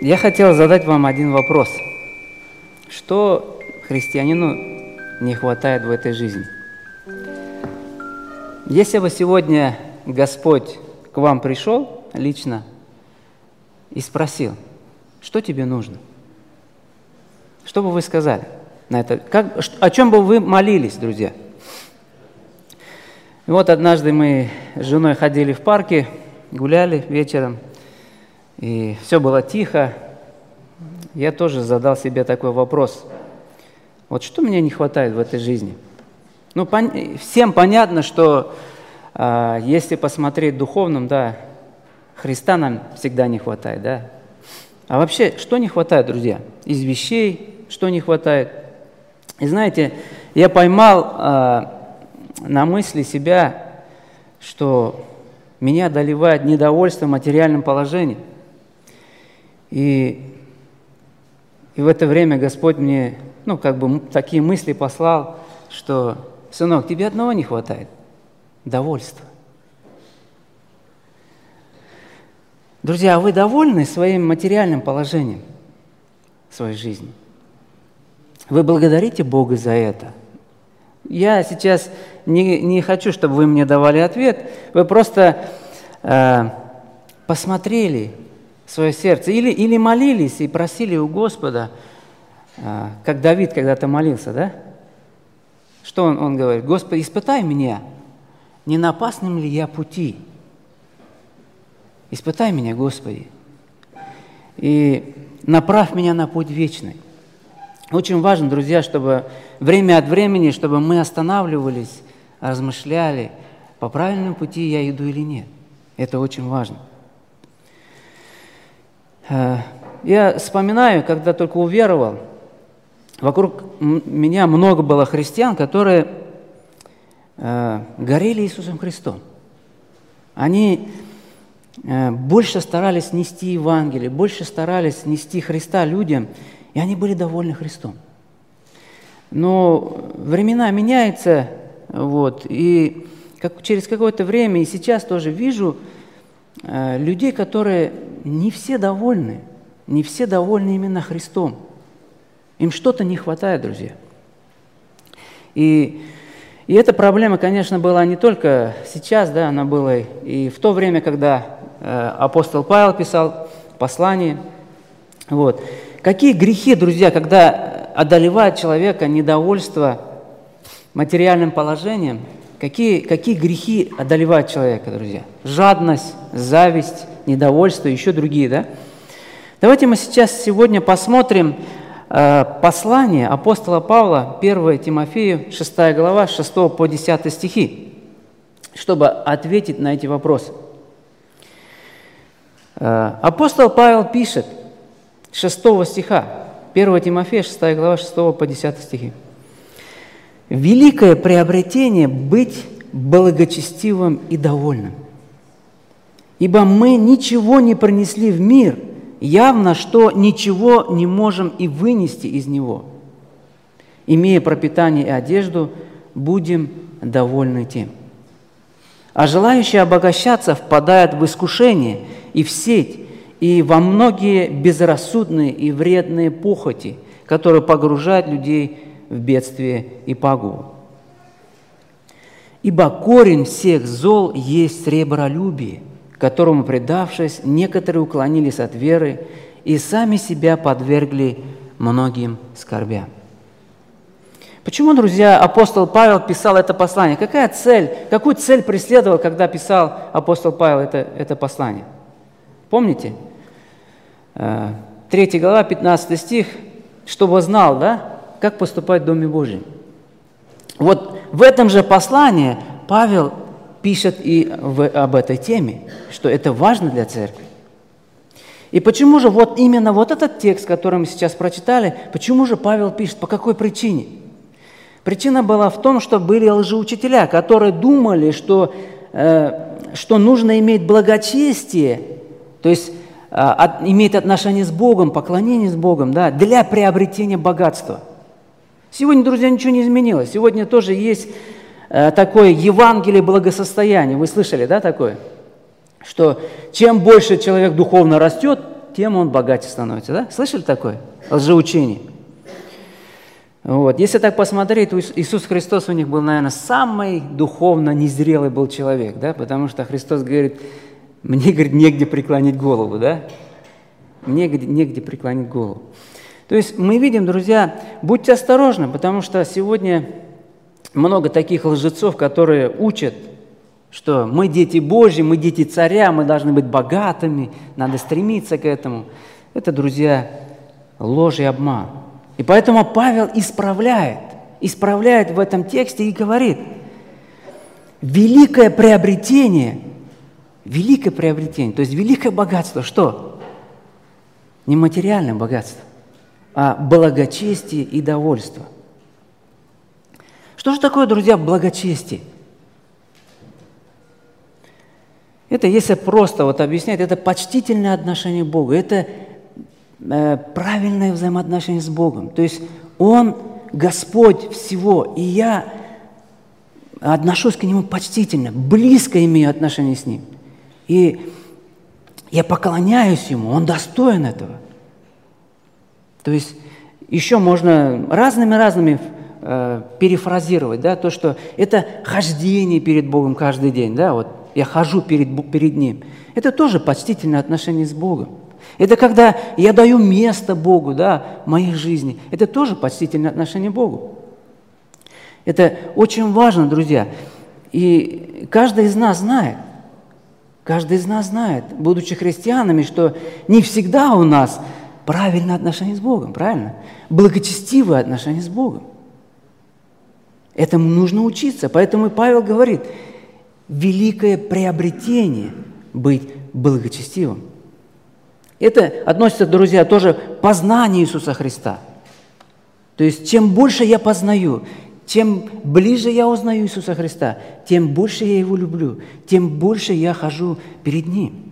я хотел задать вам один вопрос. Что христианину не хватает в этой жизни? Если бы сегодня Господь к вам пришел лично и спросил, что тебе нужно? Что бы вы сказали на это? Как, о чем бы вы молились, друзья? Вот однажды мы с женой ходили в парке, гуляли вечером, и все было тихо. Я тоже задал себе такой вопрос. Вот что мне не хватает в этой жизни? Ну, пон... всем понятно, что э, если посмотреть духовным, да, Христа нам всегда не хватает, да. А вообще, что не хватает, друзья? Из вещей, что не хватает? И знаете, я поймал э, на мысли себя, что меня одолевает недовольство материальным положением. И, и в это время Господь мне, ну, как бы такие мысли послал, что, сынок, тебе одного не хватает – довольства. Друзья, а вы довольны своим материальным положением своей жизни? Вы благодарите Бога за это? Я сейчас не, не хочу, чтобы вы мне давали ответ. Вы просто э, посмотрели свое сердце или, или молились и просили у Господа, э, как Давид когда-то молился, да? Что он, он говорит? Господи, испытай меня, не на опасном ли я пути – Испытай меня, Господи, и направь меня на путь вечный. Очень важно, друзья, чтобы время от времени, чтобы мы останавливались, размышляли, по правильному пути я иду или нет. Это очень важно. Э, я вспоминаю, когда только уверовал, вокруг меня много было христиан, которые э, горели Иисусом Христом. Они Э, больше старались нести Евангелие, больше старались нести Христа людям, и они были довольны Христом. Но времена меняются, вот, и как, через какое-то время, и сейчас тоже вижу людей, которые не все довольны, не все довольны именно Христом. Им что-то не хватает, друзья. И, и эта проблема, конечно, была не только сейчас, да, она была и в то время, когда Э, апостол Павел писал послание. Вот. Какие грехи, друзья, когда одолевает человека недовольство материальным положением, какие, какие грехи одолевают человека, друзья? Жадность, зависть, недовольство, еще другие, да? Давайте мы сейчас сегодня посмотрим э, послание апостола Павла, 1 Тимофею, 6 глава, 6 по 10 стихи, чтобы ответить на эти вопросы. Э, апостол Павел пишет 6 стиха, 1 Тимофея, 6 глава, 6 по 10 стихи. «Великое приобретение – быть благочестивым и довольным. Ибо мы ничего не принесли в мир, явно, что ничего не можем и вынести из него. Имея пропитание и одежду, будем довольны тем. А желающие обогащаться впадают в искушение – и в сеть, и во многие безрассудные и вредные похоти, которые погружают людей в бедствие и пагубу. Ибо корень всех зол есть сребролюбие, которому, предавшись, некоторые уклонились от веры и сами себя подвергли многим скорбям. Почему, друзья, апостол Павел писал это послание? Какая цель, какую цель преследовал, когда писал апостол Павел это, это послание? Помните? 3 э, глава, 15 стих, чтобы знал, да, как поступать в Доме Божьем. Вот в этом же послании Павел пишет и в, об этой теме, что это важно для церкви. И почему же вот именно вот этот текст, который мы сейчас прочитали, почему же Павел пишет, по какой причине? Причина была в том, что были лжеучителя, которые думали, что, э, что нужно иметь благочестие то есть а, от, имеет отношение с Богом, поклонение с Богом, да, для приобретения богатства. Сегодня, друзья, ничего не изменилось. Сегодня тоже есть э, такое Евангелие благосостояния. Вы слышали, да, такое? Что чем больше человек духовно растет, тем он богаче становится. Да? Слышали такое? Лжеучение. Вот. Если так посмотреть, Иисус Христос у них был, наверное, самый духовно незрелый был человек, да? потому что Христос говорит, мне, говорит, негде преклонить голову, да? Негде, негде преклонить голову. То есть мы видим, друзья, будьте осторожны, потому что сегодня много таких лжецов, которые учат, что мы дети Божьи, мы дети царя, мы должны быть богатыми, надо стремиться к этому. Это, друзья, ложь и обман. И поэтому Павел исправляет, исправляет в этом тексте и говорит, великое приобретение, великое приобретение, то есть великое богатство, что? Не материальное богатство, а благочестие и довольство. Что же такое, друзья, благочестие? Это, если просто вот объяснять, это почтительное отношение к Богу, это э, правильное взаимоотношение с Богом. То есть Он Господь всего, и я отношусь к Нему почтительно, близко имею отношение с Ним. И я поклоняюсь Ему, Он достоин этого. То есть еще можно разными-разными э, перефразировать, да, то, что это хождение перед Богом каждый день, да, вот я хожу перед, перед Ним. Это тоже почтительное отношение с Богом. Это когда я даю место Богу да, в моей жизни. Это тоже почтительное отношение к Богу. Это очень важно, друзья. И каждый из нас знает, каждый из нас знает, будучи христианами, что не всегда у нас правильное отношение с Богом, правильно? Благочестивое отношение с Богом. Этому нужно учиться. Поэтому Павел говорит – великое приобретение быть благочестивым. Это относится, друзья, тоже к познанию Иисуса Христа. То есть, чем больше я познаю, чем ближе я узнаю Иисуса Христа, тем больше я Его люблю, тем больше я хожу перед Ним.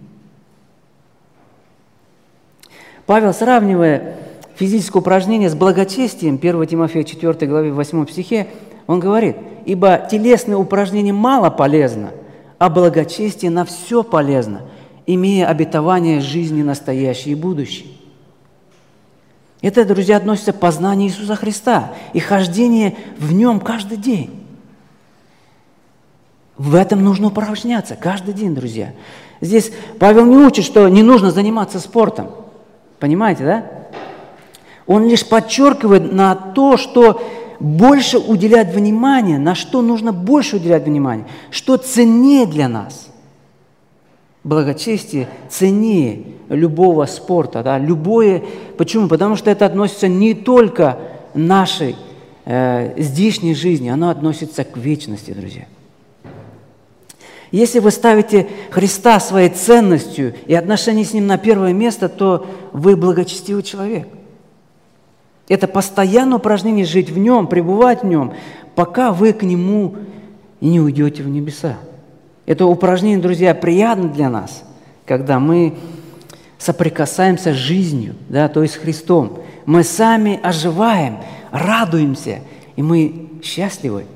Павел, сравнивая физическое упражнение с благочестием, 1 Тимофея 4 главе 8 стихе, он говорит, «Ибо телесное упражнение мало полезно, а благочестие на все полезно, имея обетование жизни настоящей и будущей». Это, друзья, относится к познанию Иисуса Христа и хождение в Нем каждый день. В этом нужно упражняться каждый день, друзья. Здесь Павел не учит, что не нужно заниматься спортом. Понимаете, да? Он лишь подчеркивает на то, что больше уделять внимание, на что нужно больше уделять внимание, что ценнее для нас. Благочестие ценнее любого спорта, да, любое. Почему? Потому что это относится не только нашей э, здешней жизни, оно относится к вечности, друзья. Если вы ставите Христа своей ценностью и отношения с Ним на первое место, то вы благочестивый человек – это постоянное упражнение жить в нем, пребывать в нем, пока вы к нему не уйдете в небеса. Это упражнение, друзья, приятно для нас, когда мы соприкасаемся с жизнью, да, то есть с Христом. Мы сами оживаем, радуемся, и мы счастливы.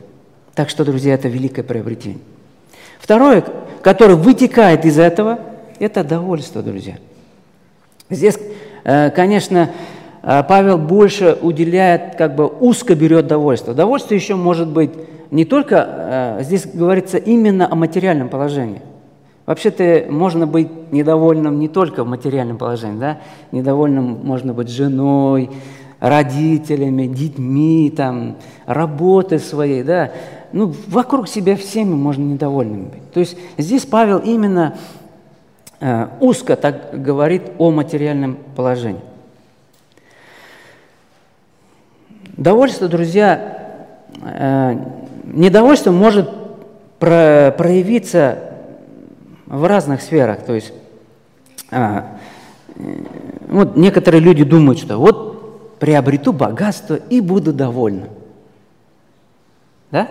Так что, друзья, это великое приобретение. Второе, которое вытекает из этого, это довольство, друзья. Здесь, э, конечно, а Павел больше уделяет, как бы узко берет довольство. Довольство еще может быть не только, а, здесь говорится именно о материальном положении. Вообще-то можно быть недовольным не только в материальном положении, да? Недовольным можно быть женой, родителями, детьми, там, работой своей, да? Ну, вокруг себя всеми можно недовольным быть. То есть здесь Павел именно э, узко так говорит о материальном положении. Довольство, друзья, э, недовольство может проявиться в разных сферах. То есть э, вот некоторые люди думают, что вот приобрету богатство и буду довольна. Да?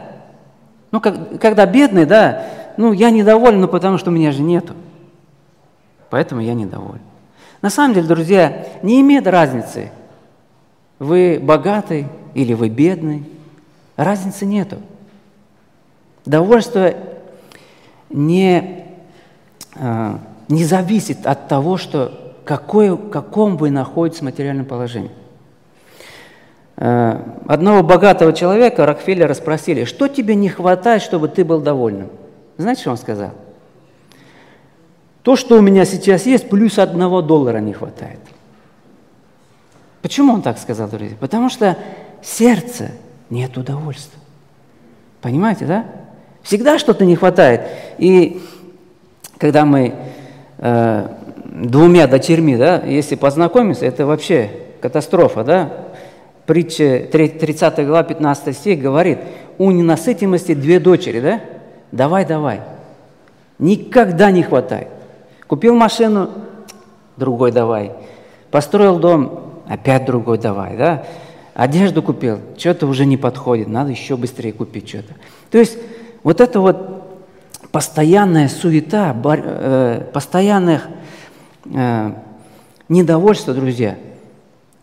Ну, как, когда бедный, да, ну, я недоволен, но потому что у меня же нету. Поэтому я недоволен. На самом деле, друзья, не имеет разницы, вы богатый или вы бедный, разницы нету. Довольство не, а, не зависит от того, что какой, в каком вы находитесь в материальном положении. Э, одного богатого человека, Рокфеллера, спросили, что тебе не хватает, чтобы ты был довольным? Знаете, что он сказал? То, что у меня сейчас есть, плюс одного доллара не хватает. Почему он так сказал, друзья? Потому что сердце нет удовольствия. Понимаете, да? Всегда что-то не хватает. И когда мы э, двумя дочерьми, да, если познакомимся, это вообще катастрофа, да? Притча 30 глава 15 стих говорит, у ненасытимости две дочери, да? Давай, давай. Никогда не хватает. Купил машину, другой давай. Построил дом, опять другой давай, да? Одежду купил, что-то уже не подходит, надо еще быстрее купить что-то. То есть вот это вот постоянная суета, э, постоянное э, недовольство, друзья,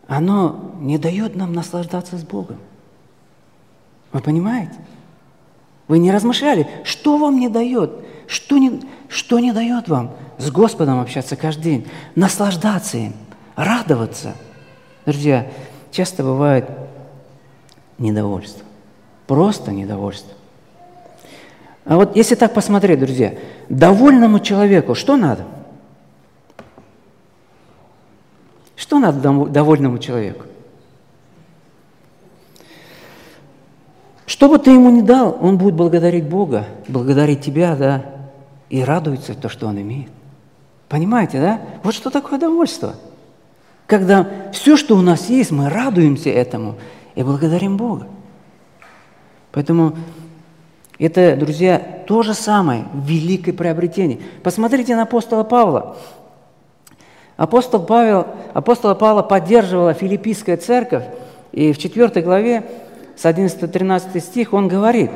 оно не дает нам наслаждаться с Богом. Вы понимаете? Вы не размышляли, что вам не дает, что не, что не дает вам с Господом общаться каждый день, наслаждаться им, радоваться. Друзья, часто бывает недовольство, просто недовольство. А вот если так посмотреть, друзья, довольному человеку что надо? Что надо довольному человеку? Что бы ты ему ни дал, он будет благодарить Бога, благодарить тебя, да, и радуется то, что он имеет. Понимаете, да? Вот что такое довольство. Когда все, что у нас есть, мы радуемся этому и благодарим Бога. Поэтому это, друзья, то же самое, великое приобретение. Посмотрите на апостола Павла. Апостол Павел, апостола Павла поддерживала филиппийская церковь, и в 4 главе с 11-13 стих он говорит,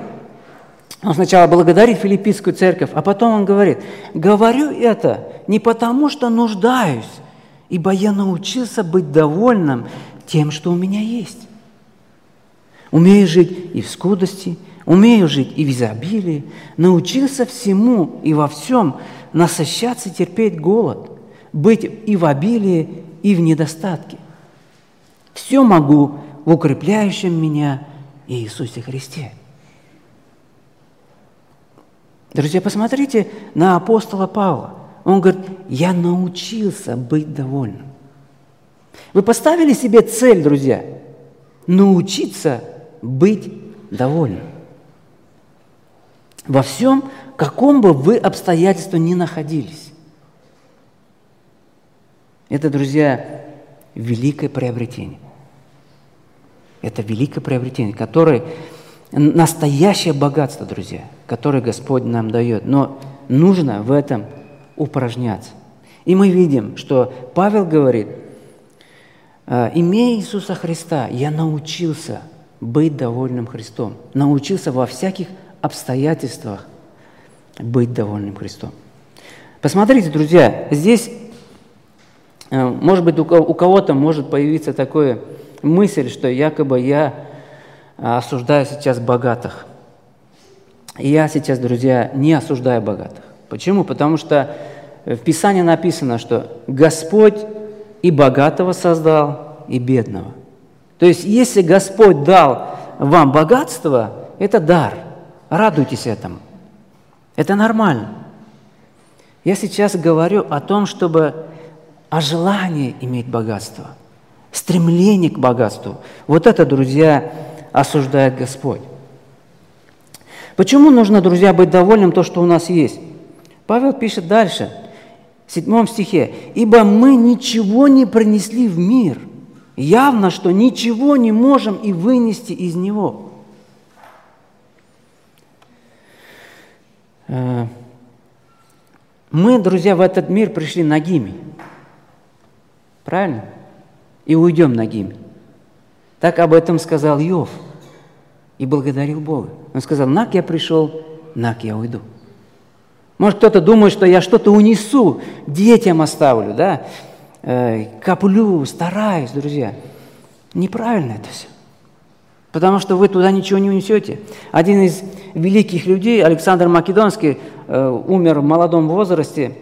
он сначала благодарит филиппийскую церковь, а потом он говорит, «Говорю это не потому, что нуждаюсь, ибо я научился быть довольным тем, что у меня есть. Умею жить и в скудости, умею жить и в изобилии, научился всему и во всем насыщаться, терпеть голод, быть и в обилии, и в недостатке. Все могу в укрепляющем меня Иисусе Христе. Друзья, посмотрите на апостола Павла. Он говорит, я научился быть довольным. Вы поставили себе цель, друзья, научиться быть довольным. Во всем, каком бы вы обстоятельстве ни находились. Это, друзья, великое приобретение. Это великое приобретение, которое настоящее богатство, друзья, которое Господь нам дает. Но нужно в этом упражняться. И мы видим, что Павел говорит, «А, имея Иисуса Христа, я научился быть довольным Христом, научился во всяких обстоятельствах быть довольным Христом. Посмотрите, друзья, здесь, э, может быть, у кого-то может появиться такая мысль, что якобы я осуждаю сейчас богатых. И я сейчас, друзья, не осуждаю богатых. Почему? Потому что в Писании написано, что Господь и богатого создал, и бедного. То есть, если Господь дал вам богатство, это дар. Радуйтесь этому. Это нормально. Я сейчас говорю о том, чтобы о желании иметь богатство, стремление к богатству. Вот это, друзья, осуждает Господь. Почему нужно, друзья, быть довольным то, что у нас есть? Павел пишет дальше, в седьмом стихе, «Ибо мы ничего не принесли в мир, явно, что ничего не можем и вынести из него». Э, мы, друзья, в этот мир пришли нагими. Правильно? И уйдем нагими. Так об этом сказал Йов и благодарил Бога. Он сказал, нак я пришел, нак я уйду. Может, кто-то думает, что я что-то унесу, детям оставлю, да, э, коплю, стараюсь, друзья. Неправильно это все. Потому что вы туда ничего не унесете. Один из великих людей, Александр Македонский, э, умер в молодом возрасте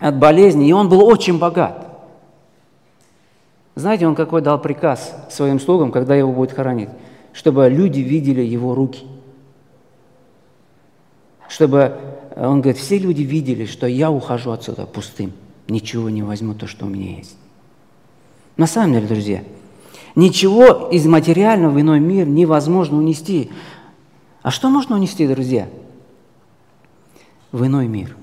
от болезни, и он был очень богат. Знаете, он какой дал приказ своим слугам, когда его будет хоронить? Чтобы люди видели его руки. Чтобы, он говорит, все люди видели, что я ухожу отсюда пустым. Ничего не возьму, то, что у меня есть. На самом деле, друзья, ничего из материального в иной мир невозможно унести. А что можно унести, друзья? В иной мир.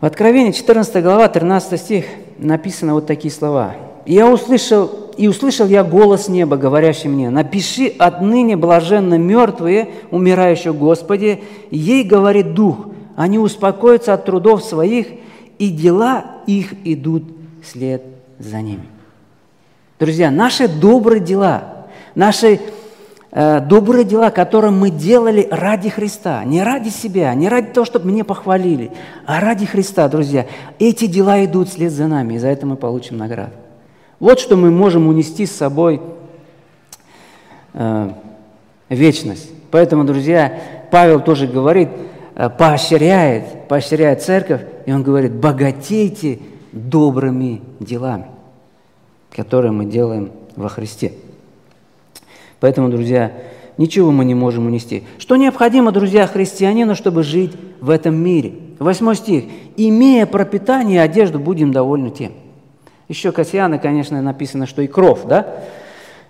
В Откровении 14 глава, 13 стих написано вот такие слова. «Я услышал, и услышал я голос неба, говорящий мне, напиши отныне блаженно мертвые, умирающие Господи, ей говорит Дух, они успокоятся от трудов своих, и дела их идут след за ними». Друзья, наши добрые дела, наши добрые дела, которые мы делали ради Христа, не ради себя, не ради того, чтобы меня похвалили, а ради Христа, друзья, эти дела идут вслед за нами, и за это мы получим награду. Вот что мы можем унести с собой э, вечность. Поэтому, друзья, Павел тоже говорит, э, поощряет, поощряет церковь, и он говорит, богатейте добрыми делами которые мы делаем во Христе. Поэтому, друзья, ничего мы не можем унести. Что необходимо, друзья, христианину, чтобы жить в этом мире? Восьмой стих. «Имея пропитание и одежду, будем довольны тем». Еще Кассиана, конечно, написано, что и кров, да?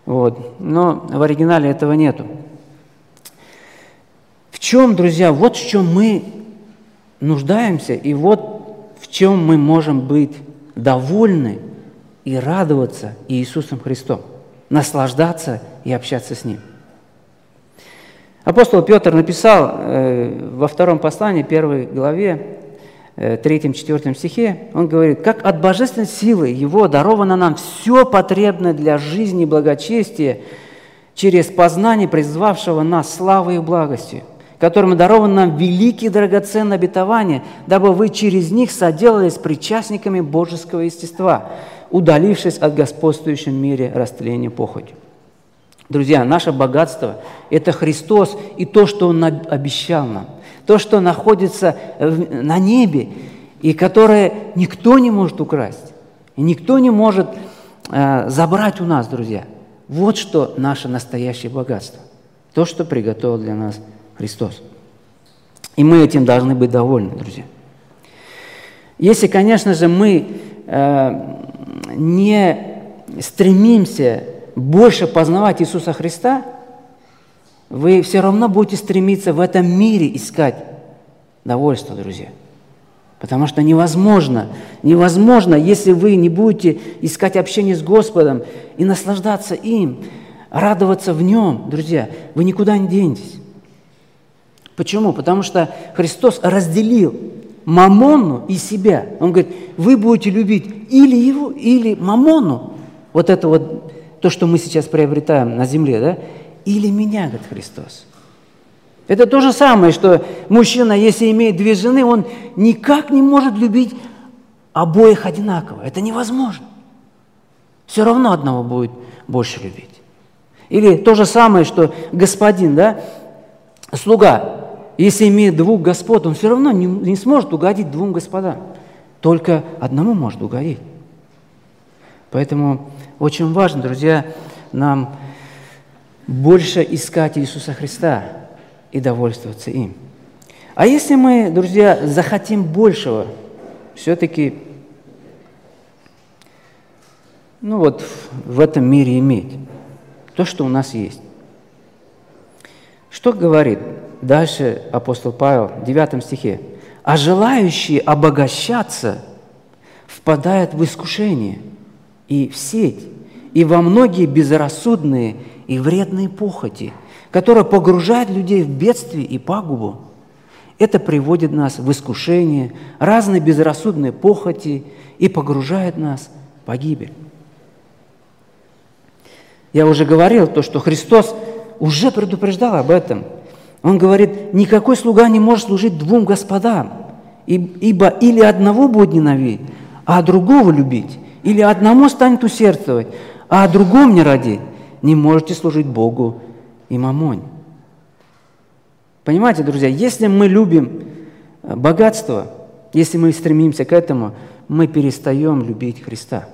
Вот. Но в оригинале этого нету. В чем, друзья, вот в чем мы нуждаемся, и вот в чем мы можем быть довольны – и радоваться Иисусом Христом, наслаждаться и общаться с Ним. Апостол Петр написал э, во втором послании, первой главе, э, третьем, четвертом стихе, он говорит, «Как от божественной силы Его даровано нам все потребное для жизни и благочестия через познание призвавшего нас славой и благостью, которым даровано нам великие драгоценные обетования, дабы вы через них соделались причастниками божеского естества, удалившись от господствующем мире растления похотью. Друзья, наше богатство – это Христос и то, что Он обещал нам, то, что находится на небе и которое никто не может украсть, и никто не может э, забрать у нас, друзья. Вот что наше настоящее богатство, то, что приготовил для нас Христос. И мы этим должны быть довольны, друзья. Если, конечно же, мы э, не стремимся больше познавать Иисуса Христа, вы все равно будете стремиться в этом мире искать довольство, друзья. Потому что невозможно, невозможно, если вы не будете искать общение с Господом и наслаждаться им, радоваться в Нем, друзья, вы никуда не денетесь. Почему? Потому что Христос разделил мамону и себя. Он говорит, вы будете любить или его, или мамону, вот это вот, то, что мы сейчас приобретаем на земле, да, или меня, говорит Христос. Это то же самое, что мужчина, если имеет две жены, он никак не может любить обоих одинаково. Это невозможно. Все равно одного будет больше любить. Или то же самое, что господин, да, слуга, если имеет двух господ, он все равно не, не сможет угодить двум господам. Только одному может угодить. Поэтому очень важно, друзья, нам больше искать Иисуса Христа и довольствоваться им. А если мы, друзья, захотим большего, все-таки, ну вот в этом мире иметь то, что у нас есть. Что говорит Дальше апостол Павел в 9 стихе. «А желающие обогащаться впадают в искушение и в сеть, и во многие безрассудные и вредные похоти, которые погружают людей в бедствие и пагубу. Это приводит нас в искушение, разные безрассудные похоти и погружает нас в погибель. Я уже говорил то, что Христос уже предупреждал об этом – он говорит, никакой слуга не может служить двум господам, ибо или одного будет ненавидеть, а другого любить, или одному станет усердствовать, а о другом не родить. Не можете служить Богу и мамоне. Понимаете, друзья, если мы любим э, богатство, если мы стремимся к этому, мы перестаем любить Христа.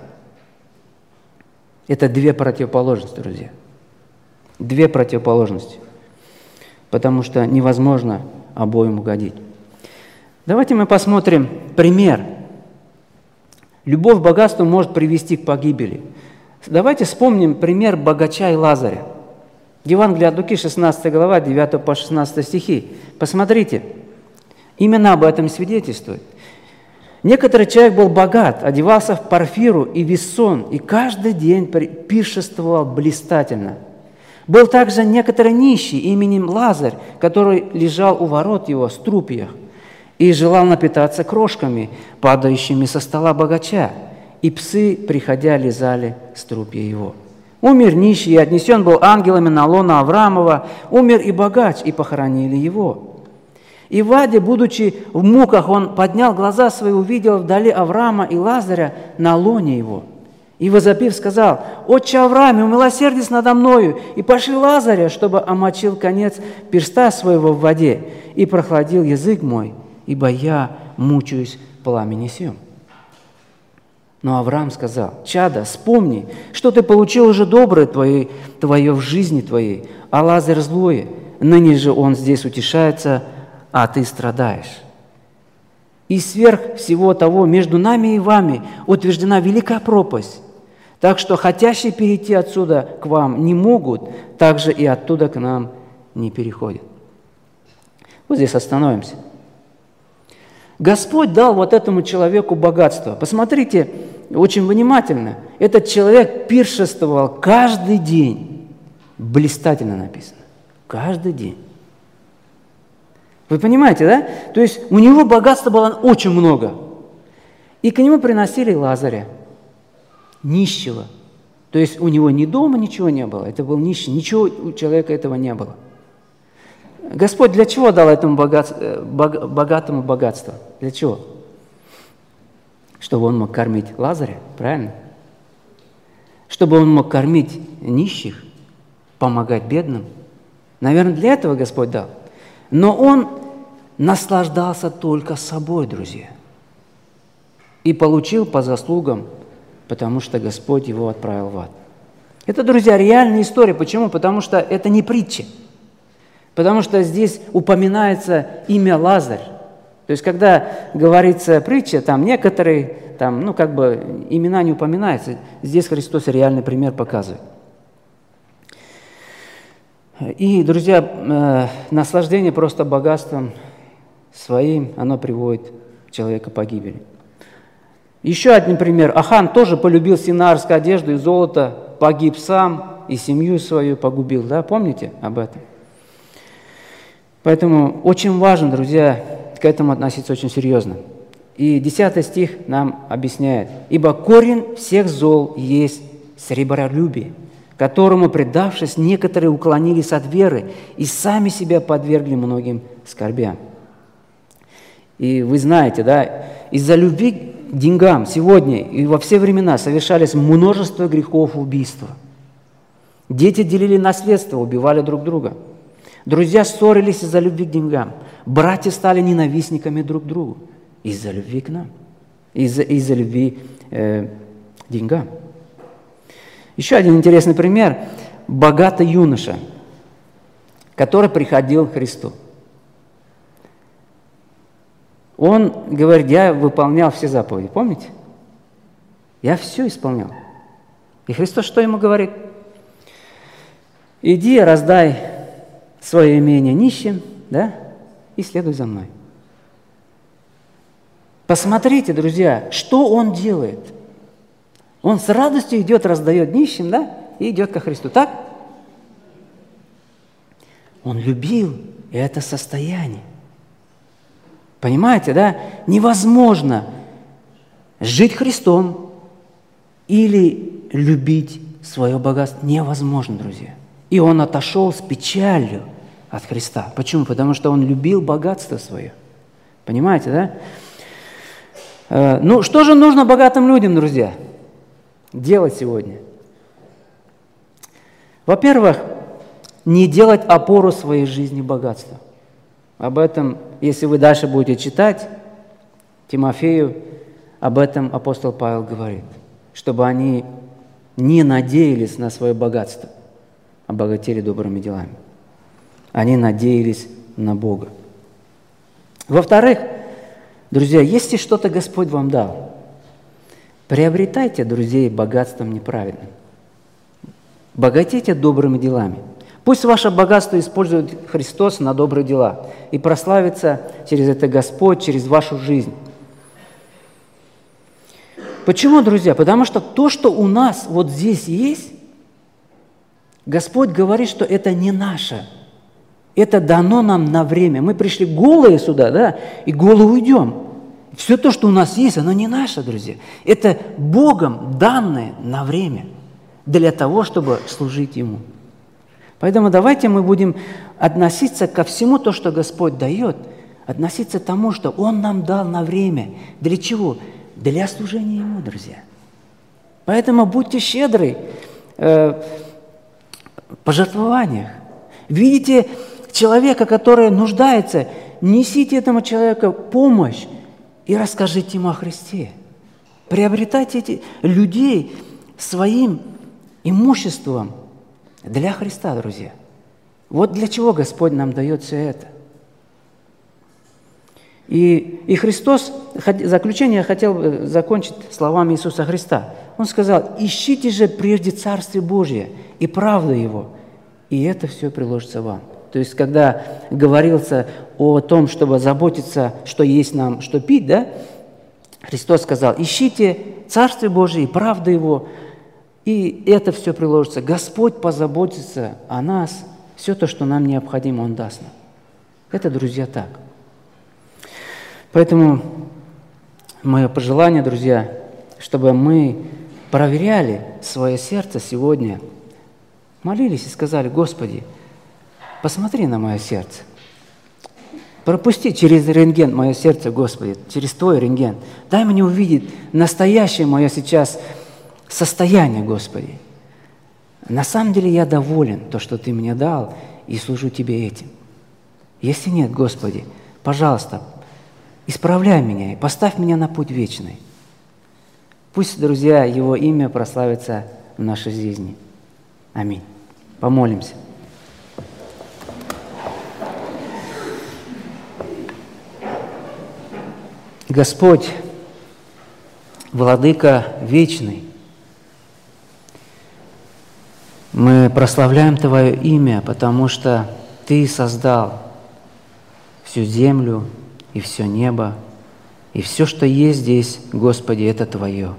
Это две противоположности, друзья. Две противоположности. Потому что невозможно обоим угодить. Давайте мы посмотрим пример. Любовь к богатству может привести к погибели. Давайте вспомним пример богача и Лазаря. Евангелие от Луки, 16 глава, 9 по 16 стихи. Посмотрите, именно об этом свидетельствует. Некоторый человек был богат, одевался в парфиру и вессон, и каждый день пиршествовал блистательно. Был также некоторый нищий именем Лазарь, который лежал у ворот его струпьях и желал напитаться крошками, падающими со стола богача, и псы, приходя, лизали струпья его. Умер нищий, и отнесен был ангелами на лона Авраамова, умер и богач, и похоронили его. И Ваде, будучи в муках, он поднял глаза свои, увидел вдали Авраама и Лазаря на лоне его. И возопив, сказал, «Отче Аврааме, умилосердись надо мною, и пошли Лазаря, чтобы омочил конец перста своего в воде, и прохладил язык мой, ибо я мучаюсь пламени сем». Но Авраам сказал, «Чада, вспомни, что ты получил уже доброе твое, твое в жизни твоей, а Лазарь злое. Ныне же он здесь утешается, а ты страдаешь. И сверх всего того между нами и вами утверждена великая пропасть, так что хотящие перейти отсюда к вам не могут, также и оттуда к нам не переходят. Вот здесь остановимся. Господь дал вот этому человеку богатство. Посмотрите очень внимательно. Этот человек пиршествовал каждый день. Блистательно написано. Каждый день. Вы понимаете, да? То есть у него богатства было очень много. И к нему приносили Лазаря, нищего. То есть у него ни дома ничего не было, это был нищий, ничего у человека этого не было. Господь для чего дал этому э, богатому богатство? Для чего? Чтобы он мог кормить Лазаря, правильно? Чтобы он мог кормить нищих, помогать бедным. Наверное, для этого Господь дал. Но он наслаждался только собой, друзья. И получил по заслугам, потому что Господь его отправил в ад. Это, друзья, реальная история. Почему? Потому что это не притча. Потому что здесь упоминается имя Лазарь. То есть, когда говорится притча, там некоторые, там, ну, как бы имена не упоминаются. Здесь Христос реальный пример показывает. И, друзья, э, наслаждение просто богатством своим, оно приводит человека к погибели. Еще один пример. Ахан тоже полюбил синарскую одежду и золото, погиб сам и семью свою погубил. Да, помните об этом? Поэтому очень важно, друзья, к этому относиться очень серьезно. И 10 стих нам объясняет. «Ибо корень всех зол есть сребролюбие, которому, предавшись, некоторые уклонились от веры и сами себя подвергли многим скорбям. И вы знаете, да, из-за любви деньгам сегодня и во все времена совершались множество грехов убийства. Дети делили наследство, убивали друг друга. Друзья ссорились из-за любви к деньгам. Братья стали ненавистниками друг другу из-за любви к нам, из-за из любви э, к деньгам. Еще один интересный пример. Богатый юноша, который приходил к Христу. Он говорит, я выполнял все заповеди. Помните? Я все исполнял. И Христос что ему говорит? Иди, раздай свое имение нищим, да, и следуй за мной. Посмотрите, друзья, что он делает – он с радостью идет, раздает нищим, да, и идет ко Христу. Так? Он любил это состояние. Понимаете, да? Невозможно жить Христом или любить свое богатство. Невозможно, друзья. И он отошел с печалью от Христа. Почему? Потому что он любил богатство свое. Понимаете, да? Э, ну, что же нужно богатым людям, друзья? делать сегодня? Во-первых, не делать опору своей жизни богатства. Об этом, если вы дальше будете читать, Тимофею об этом апостол Павел говорит, чтобы они не надеялись на свое богатство, а богатели добрыми делами. Они надеялись на Бога. Во-вторых, друзья, если что-то Господь вам дал, приобретайте друзей богатством неправедным. Богатейте добрыми делами. Пусть ваше богатство использует Христос на добрые дела и прославится через это Господь, через вашу жизнь. Почему, друзья? Потому что то, что у нас вот здесь есть, Господь говорит, что это не наше. Это дано нам на время. Мы пришли голые сюда, да, и голые уйдем. Все то, что у нас есть, оно не наше, друзья. Это Богом данное на время для того, чтобы служить Ему. Поэтому давайте мы будем относиться ко всему то, что Господь дает, относиться к тому, что Он нам дал на время. Для чего? для служения Ему, друзья. Поэтому будьте щедры э, в пожертвованиях. Видите человека, который нуждается, несите этому человеку помощь и расскажите ему о Христе. Приобретайте эти людей своим имуществом для Христа, друзья. Вот для чего Господь нам дает все это. И, и Христос, заключение хотел закончить словами Иисуса Христа. Он сказал, ищите же прежде Царствие Божье и правду Его, и это все приложится вам. То есть, когда говорился о том, чтобы заботиться, что есть нам, что пить, да, Христос сказал, ищите Царствие Божие и правду Его, и это все приложится. Господь позаботится о нас, все то, что нам необходимо, Он даст нам. Это, друзья, так – Поэтому мое пожелание, друзья, чтобы мы проверяли свое сердце сегодня, молились и сказали, Господи, посмотри на мое сердце. Пропусти через рентген мое сердце, Господи, через Твой рентген. Дай мне увидеть настоящее мое сейчас состояние, Господи. На самом деле я доволен, то, что Ты мне дал, и служу Тебе этим. Если нет, Господи, пожалуйста, Исправляй меня и поставь меня на путь вечный. Пусть, друзья, Его имя прославится в нашей жизни. Аминь. Помолимся. Господь, Владыка вечный, мы прославляем Твое имя, потому что Ты создал всю землю, и все небо, и все, что есть здесь, Господи, это Твое.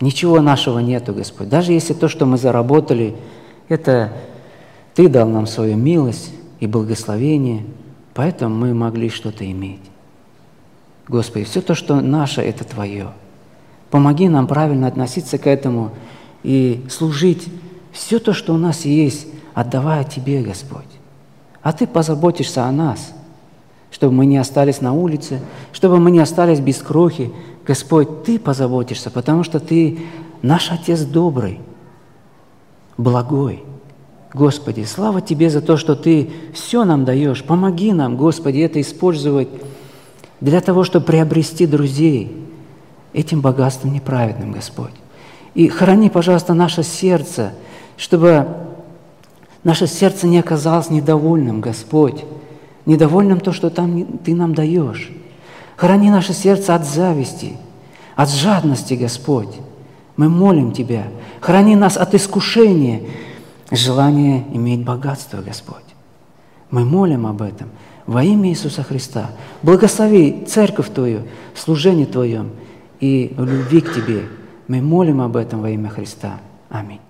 Ничего нашего нету, Господь. Даже если то, что мы заработали, это Ты дал нам свою милость и благословение, поэтому мы могли что-то иметь. Господи, все то, что наше, это Твое. Помоги нам правильно относиться к этому и служить все то, что у нас есть, отдавая Тебе, Господь. А Ты позаботишься о нас – чтобы мы не остались на улице, чтобы мы не остались без крохи. Господь, Ты позаботишься, потому что Ты наш Отец добрый, благой. Господи, слава Тебе за то, что Ты все нам даешь. Помоги нам, Господи, это использовать для того, чтобы приобрести друзей этим богатством неправедным, Господь. И храни, пожалуйста, наше сердце, чтобы наше сердце не оказалось недовольным, Господь, недовольным то, что там Ты нам даешь. Храни наше сердце от зависти, от жадности, Господь. Мы молим Тебя. Храни нас от искушения, желания иметь богатство, Господь. Мы молим об этом во имя Иисуса Христа. Благослови церковь Твою, служение Твоем и любви к Тебе. Мы молим об этом во имя Христа. Аминь.